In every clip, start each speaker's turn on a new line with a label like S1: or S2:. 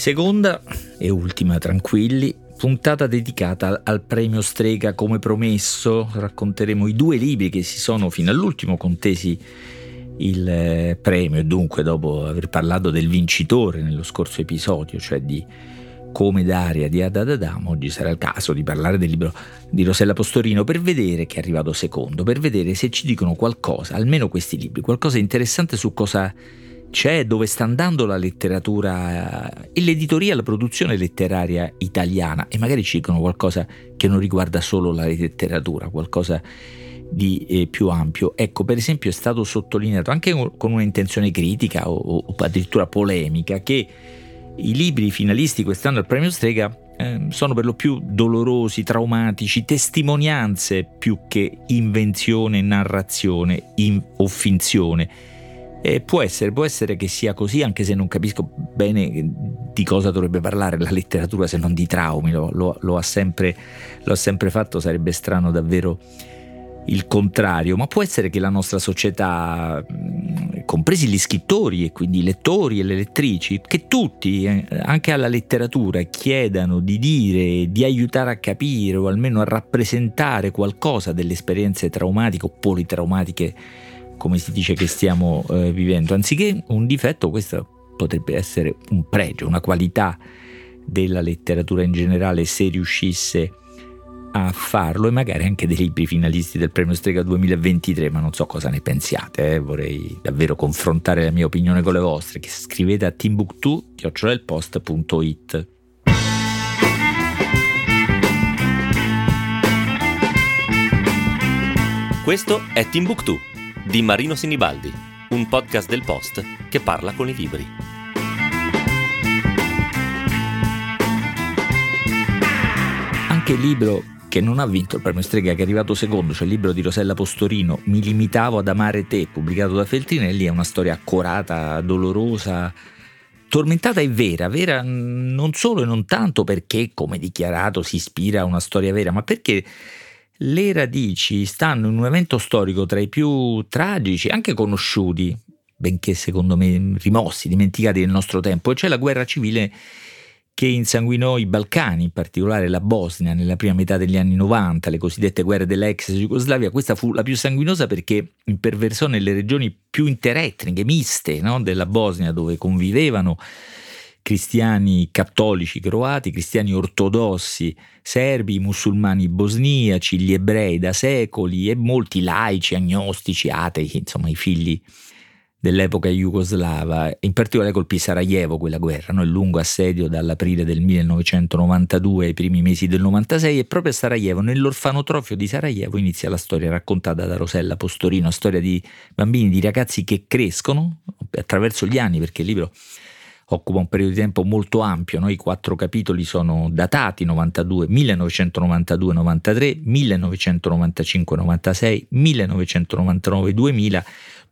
S1: Seconda e ultima, tranquilli, puntata dedicata al premio Strega come promesso. Racconteremo i due libri che si sono fino all'ultimo contesi il eh, premio e dunque dopo aver parlato del vincitore nello scorso episodio, cioè di come Daria di Adadadam, oggi sarà il caso di parlare del libro di Rosella Postorino per vedere che è arrivato secondo, per vedere se ci dicono qualcosa, almeno questi libri, qualcosa interessante su cosa c'è dove sta andando la letteratura e l'editoria, la produzione letteraria italiana e magari ci dicono qualcosa che non riguarda solo la letteratura, qualcosa di eh, più ampio. Ecco, per esempio è stato sottolineato anche con un'intenzione critica o, o addirittura polemica che i libri finalisti quest'anno al premio Strega eh, sono per lo più dolorosi, traumatici, testimonianze più che invenzione, narrazione in, o finzione eh, può essere, può essere che sia così, anche se non capisco bene di cosa dovrebbe parlare la letteratura se non di traumi, lo, lo, lo, ha, sempre, lo ha sempre fatto, sarebbe strano davvero il contrario, ma può essere che la nostra società, compresi gli scrittori e quindi i lettori e le lettrici, che tutti, eh, anche alla letteratura, chiedano di dire, di aiutare a capire o almeno a rappresentare qualcosa delle esperienze traumatiche o politraumatiche come si dice che stiamo eh, vivendo. Anziché un difetto, questo potrebbe essere un pregio, una qualità della letteratura in generale se riuscisse a farlo e magari anche dei libri finalisti del premio Strega 2023, ma non so cosa ne pensiate, eh? vorrei davvero confrontare la mia opinione con le vostre, che scrivete a timbuktu.it.
S2: Questo è Timbuktu di Marino Sinibaldi, un podcast del Post che parla con i libri.
S1: Anche il libro che non ha vinto il premio Strega, che è arrivato secondo, cioè il libro di Rosella Postorino, Mi limitavo ad amare te, pubblicato da Feltrinelli, è una storia accurata, dolorosa, tormentata e vera, vera non solo e non tanto perché, come dichiarato, si ispira a una storia vera, ma perché le radici stanno in un evento storico tra i più tragici, anche conosciuti, benché secondo me rimossi, dimenticati nel nostro tempo, e cioè la guerra civile che insanguinò i Balcani, in particolare la Bosnia, nella prima metà degli anni 90, le cosiddette guerre dell'ex Jugoslavia. Questa fu la più sanguinosa perché imperversò nelle regioni più interetniche, miste no? della Bosnia, dove convivevano cristiani cattolici croati, cristiani ortodossi serbi, musulmani bosniaci, gli ebrei da secoli e molti laici, agnostici, atei, insomma i figli dell'epoca jugoslava, in particolare colpì Sarajevo quella guerra, no? il lungo assedio dall'aprile del 1992 ai primi mesi del 96 e proprio a Sarajevo, nell'orfanotrofio di Sarajevo inizia la storia raccontata da Rosella Postorino, storia di bambini, di ragazzi che crescono attraverso gli anni, perché il libro occupa un periodo di tempo molto ampio, no? i quattro capitoli sono datati 92, 1992-93, 1995-96, 1999-2000,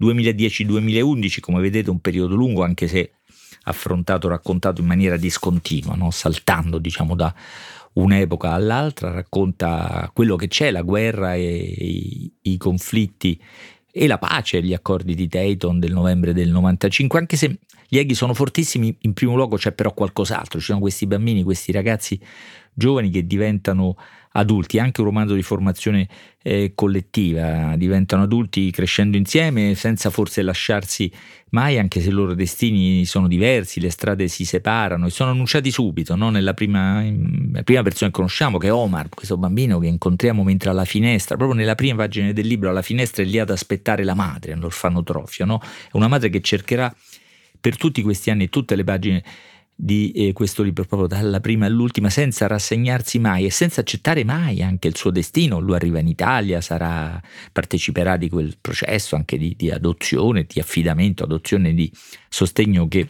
S1: 2010-2011, come vedete un periodo lungo anche se affrontato, raccontato in maniera discontinua, no? saltando diciamo da un'epoca all'altra, racconta quello che c'è, la guerra e i, i conflitti e la pace, gli accordi di Dayton del novembre del 95, anche se gli eghi sono fortissimi, in primo luogo c'è però qualcos'altro, ci sono questi bambini, questi ragazzi giovani che diventano adulti, anche un romanzo di formazione eh, collettiva, diventano adulti crescendo insieme senza forse lasciarsi mai, anche se i loro destini sono diversi, le strade si separano e sono annunciati subito, no? nella prima, prima persona che conosciamo, che è Omar, questo bambino che incontriamo mentre alla finestra, proprio nella prima pagina del libro, alla finestra è lì ad aspettare la madre, all'orfanotrofio, no? una madre che cercherà per tutti questi anni, tutte le pagine di eh, questo libro, proprio dalla prima all'ultima, senza rassegnarsi mai e senza accettare mai anche il suo destino. Lui arriva in Italia, sarà, parteciperà di quel processo anche di, di adozione, di affidamento, adozione, di sostegno che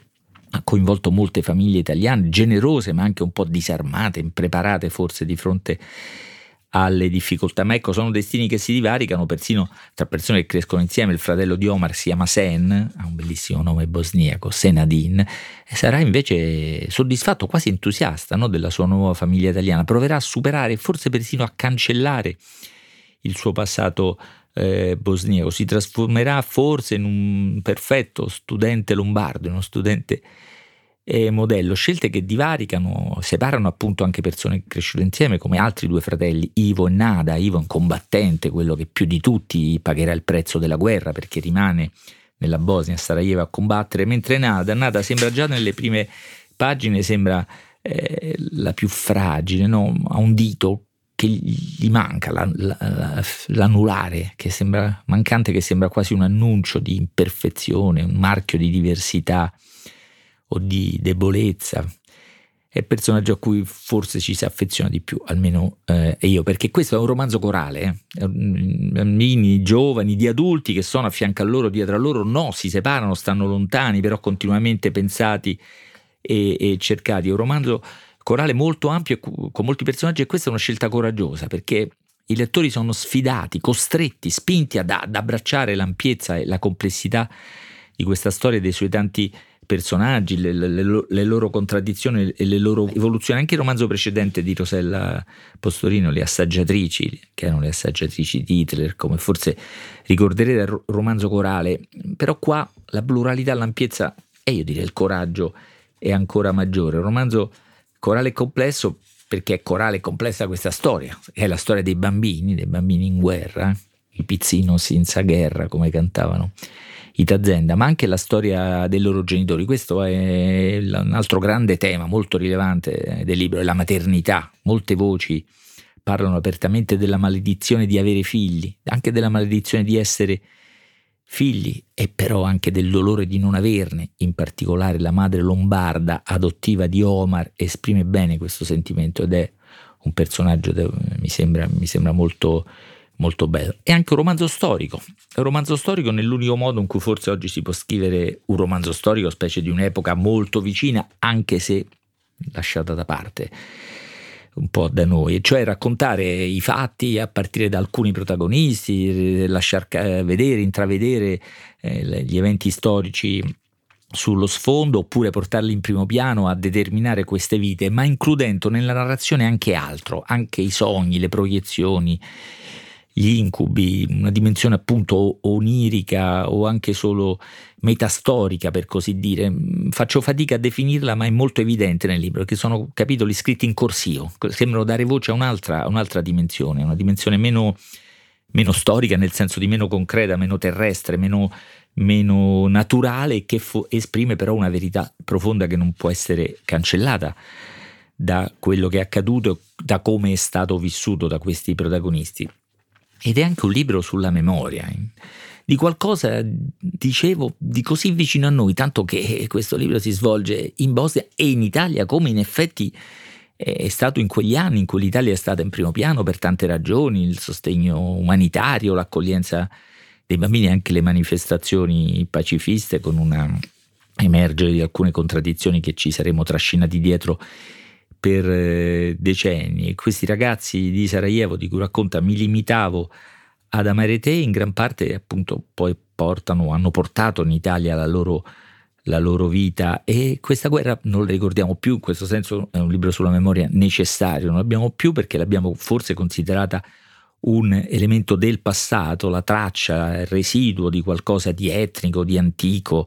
S1: ha coinvolto molte famiglie italiane, generose ma anche un po' disarmate, impreparate forse di fronte a alle difficoltà, ma ecco sono destini che si divaricano persino tra persone che crescono insieme, il fratello di Omar si chiama Sen, ha un bellissimo nome bosniaco, Senadin, e sarà invece soddisfatto, quasi entusiasta no, della sua nuova famiglia italiana, proverà a superare, forse persino a cancellare il suo passato eh, bosniaco, si trasformerà forse in un perfetto studente lombardo, in uno studente e modello, scelte che divaricano, separano appunto anche persone cresciute insieme come altri due fratelli, Ivo e Nada, Ivo è un combattente, quello che più di tutti pagherà il prezzo della guerra perché rimane nella Bosnia, Sarajevo a combattere, mentre Nada, Nada sembra già nelle prime pagine, sembra eh, la più fragile, no? ha un dito che gli manca, la, la, l'anulare, che sembra mancante, che sembra quasi un annuncio di imperfezione, un marchio di diversità o di debolezza. È il personaggio a cui forse ci si affeziona di più, almeno eh, io, perché questo è un romanzo corale, eh? bambini, giovani, di adulti che sono a fianco a loro, dietro a loro, no, si separano, stanno lontani, però continuamente pensati e, e cercati. È un romanzo corale molto ampio con molti personaggi e questa è una scelta coraggiosa perché i lettori sono sfidati, costretti, spinti ad, ad abbracciare l'ampiezza e la complessità di questa storia e dei suoi tanti personaggi, le, le, le, loro contraddizioni e le loro evoluzioni. Anche il romanzo precedente di Rosella Postorino, Le assaggiatrici, che erano le assaggiatrici di Hitler, come forse ricorderete dal romanzo corale, però qua la pluralità, l'ampiezza e io direi il coraggio è ancora maggiore. Un romanzo corale e complesso perché è corale e complessa questa storia, è la storia dei bambini, dei bambini in guerra, i pizzino senza guerra come cantavano Itazenda, ma anche la storia dei loro genitori. Questo è un altro grande tema molto rilevante del libro, è la maternità. Molte voci parlano apertamente della maledizione di avere figli, anche della maledizione di essere figli e però anche del dolore di non averne. In particolare la madre lombarda adottiva di Omar esprime bene questo sentimento ed è un personaggio, mi sembra, mi sembra molto molto bello. È anche un romanzo storico, un romanzo storico nell'unico modo in cui forse oggi si può scrivere un romanzo storico, specie di un'epoca molto vicina, anche se lasciata da parte un po' da noi, cioè raccontare i fatti a partire da alcuni protagonisti, lasciar vedere, intravedere eh, gli eventi storici sullo sfondo oppure portarli in primo piano a determinare queste vite, ma includendo nella narrazione anche altro, anche i sogni, le proiezioni, gli incubi, una dimensione appunto onirica o anche solo metastorica per così dire. Faccio fatica a definirla ma è molto evidente nel libro perché sono capitoli scritti in corsivo, sembrano dare voce a un'altra, un'altra dimensione, una dimensione meno, meno, storica nel senso di meno concreta, meno terrestre, meno, meno naturale che fo- esprime però una verità profonda che non può essere cancellata da quello che è accaduto, da come è stato vissuto da questi protagonisti. Ed è anche un libro sulla memoria, eh. di qualcosa, dicevo, di così vicino a noi, tanto che questo libro si svolge in Bosnia e in Italia, come in effetti è stato in quegli anni in cui l'Italia è stata in primo piano per tante ragioni, il sostegno umanitario, l'accoglienza dei bambini, anche le manifestazioni pacifiste con una emergere di alcune contraddizioni che ci saremmo trascinati dietro per eh, decenni. E questi ragazzi di Sarajevo di cui racconta mi limitavo ad amare te in gran parte appunto poi portano, hanno portato in Italia la loro, la loro vita. E questa guerra non la ricordiamo più, in questo senso è un libro sulla memoria necessario, non l'abbiamo più perché l'abbiamo forse considerata un elemento del passato, la traccia, il residuo di qualcosa di etnico, di antico,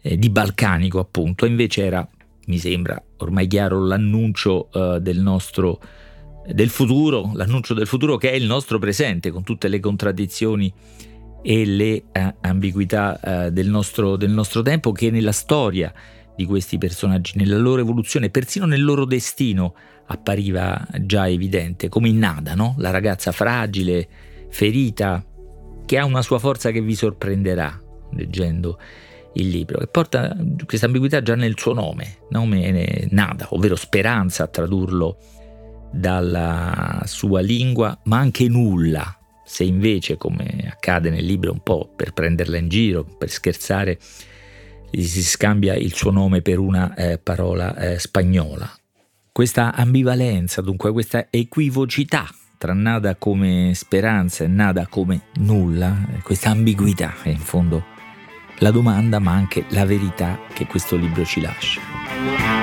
S1: eh, di balcanico appunto, invece era mi sembra ormai chiaro l'annuncio uh, del nostro del futuro, l'annuncio del futuro che è il nostro presente con tutte le contraddizioni e le uh, ambiguità uh, del, nostro, del nostro tempo che nella storia di questi personaggi, nella loro evoluzione, persino nel loro destino appariva già evidente, come in Nada, no? la ragazza fragile, ferita, che ha una sua forza che vi sorprenderà leggendo il libro e porta questa ambiguità già nel suo nome, nome nada, ovvero speranza a tradurlo dalla sua lingua, ma anche nulla. Se invece, come accade nel libro, un po' per prenderla in giro, per scherzare, si scambia il suo nome per una eh, parola eh, spagnola. Questa ambivalenza, dunque questa equivocità tra nada come speranza e nada come nulla, questa ambiguità è in fondo la domanda ma anche la verità che questo libro ci lascia.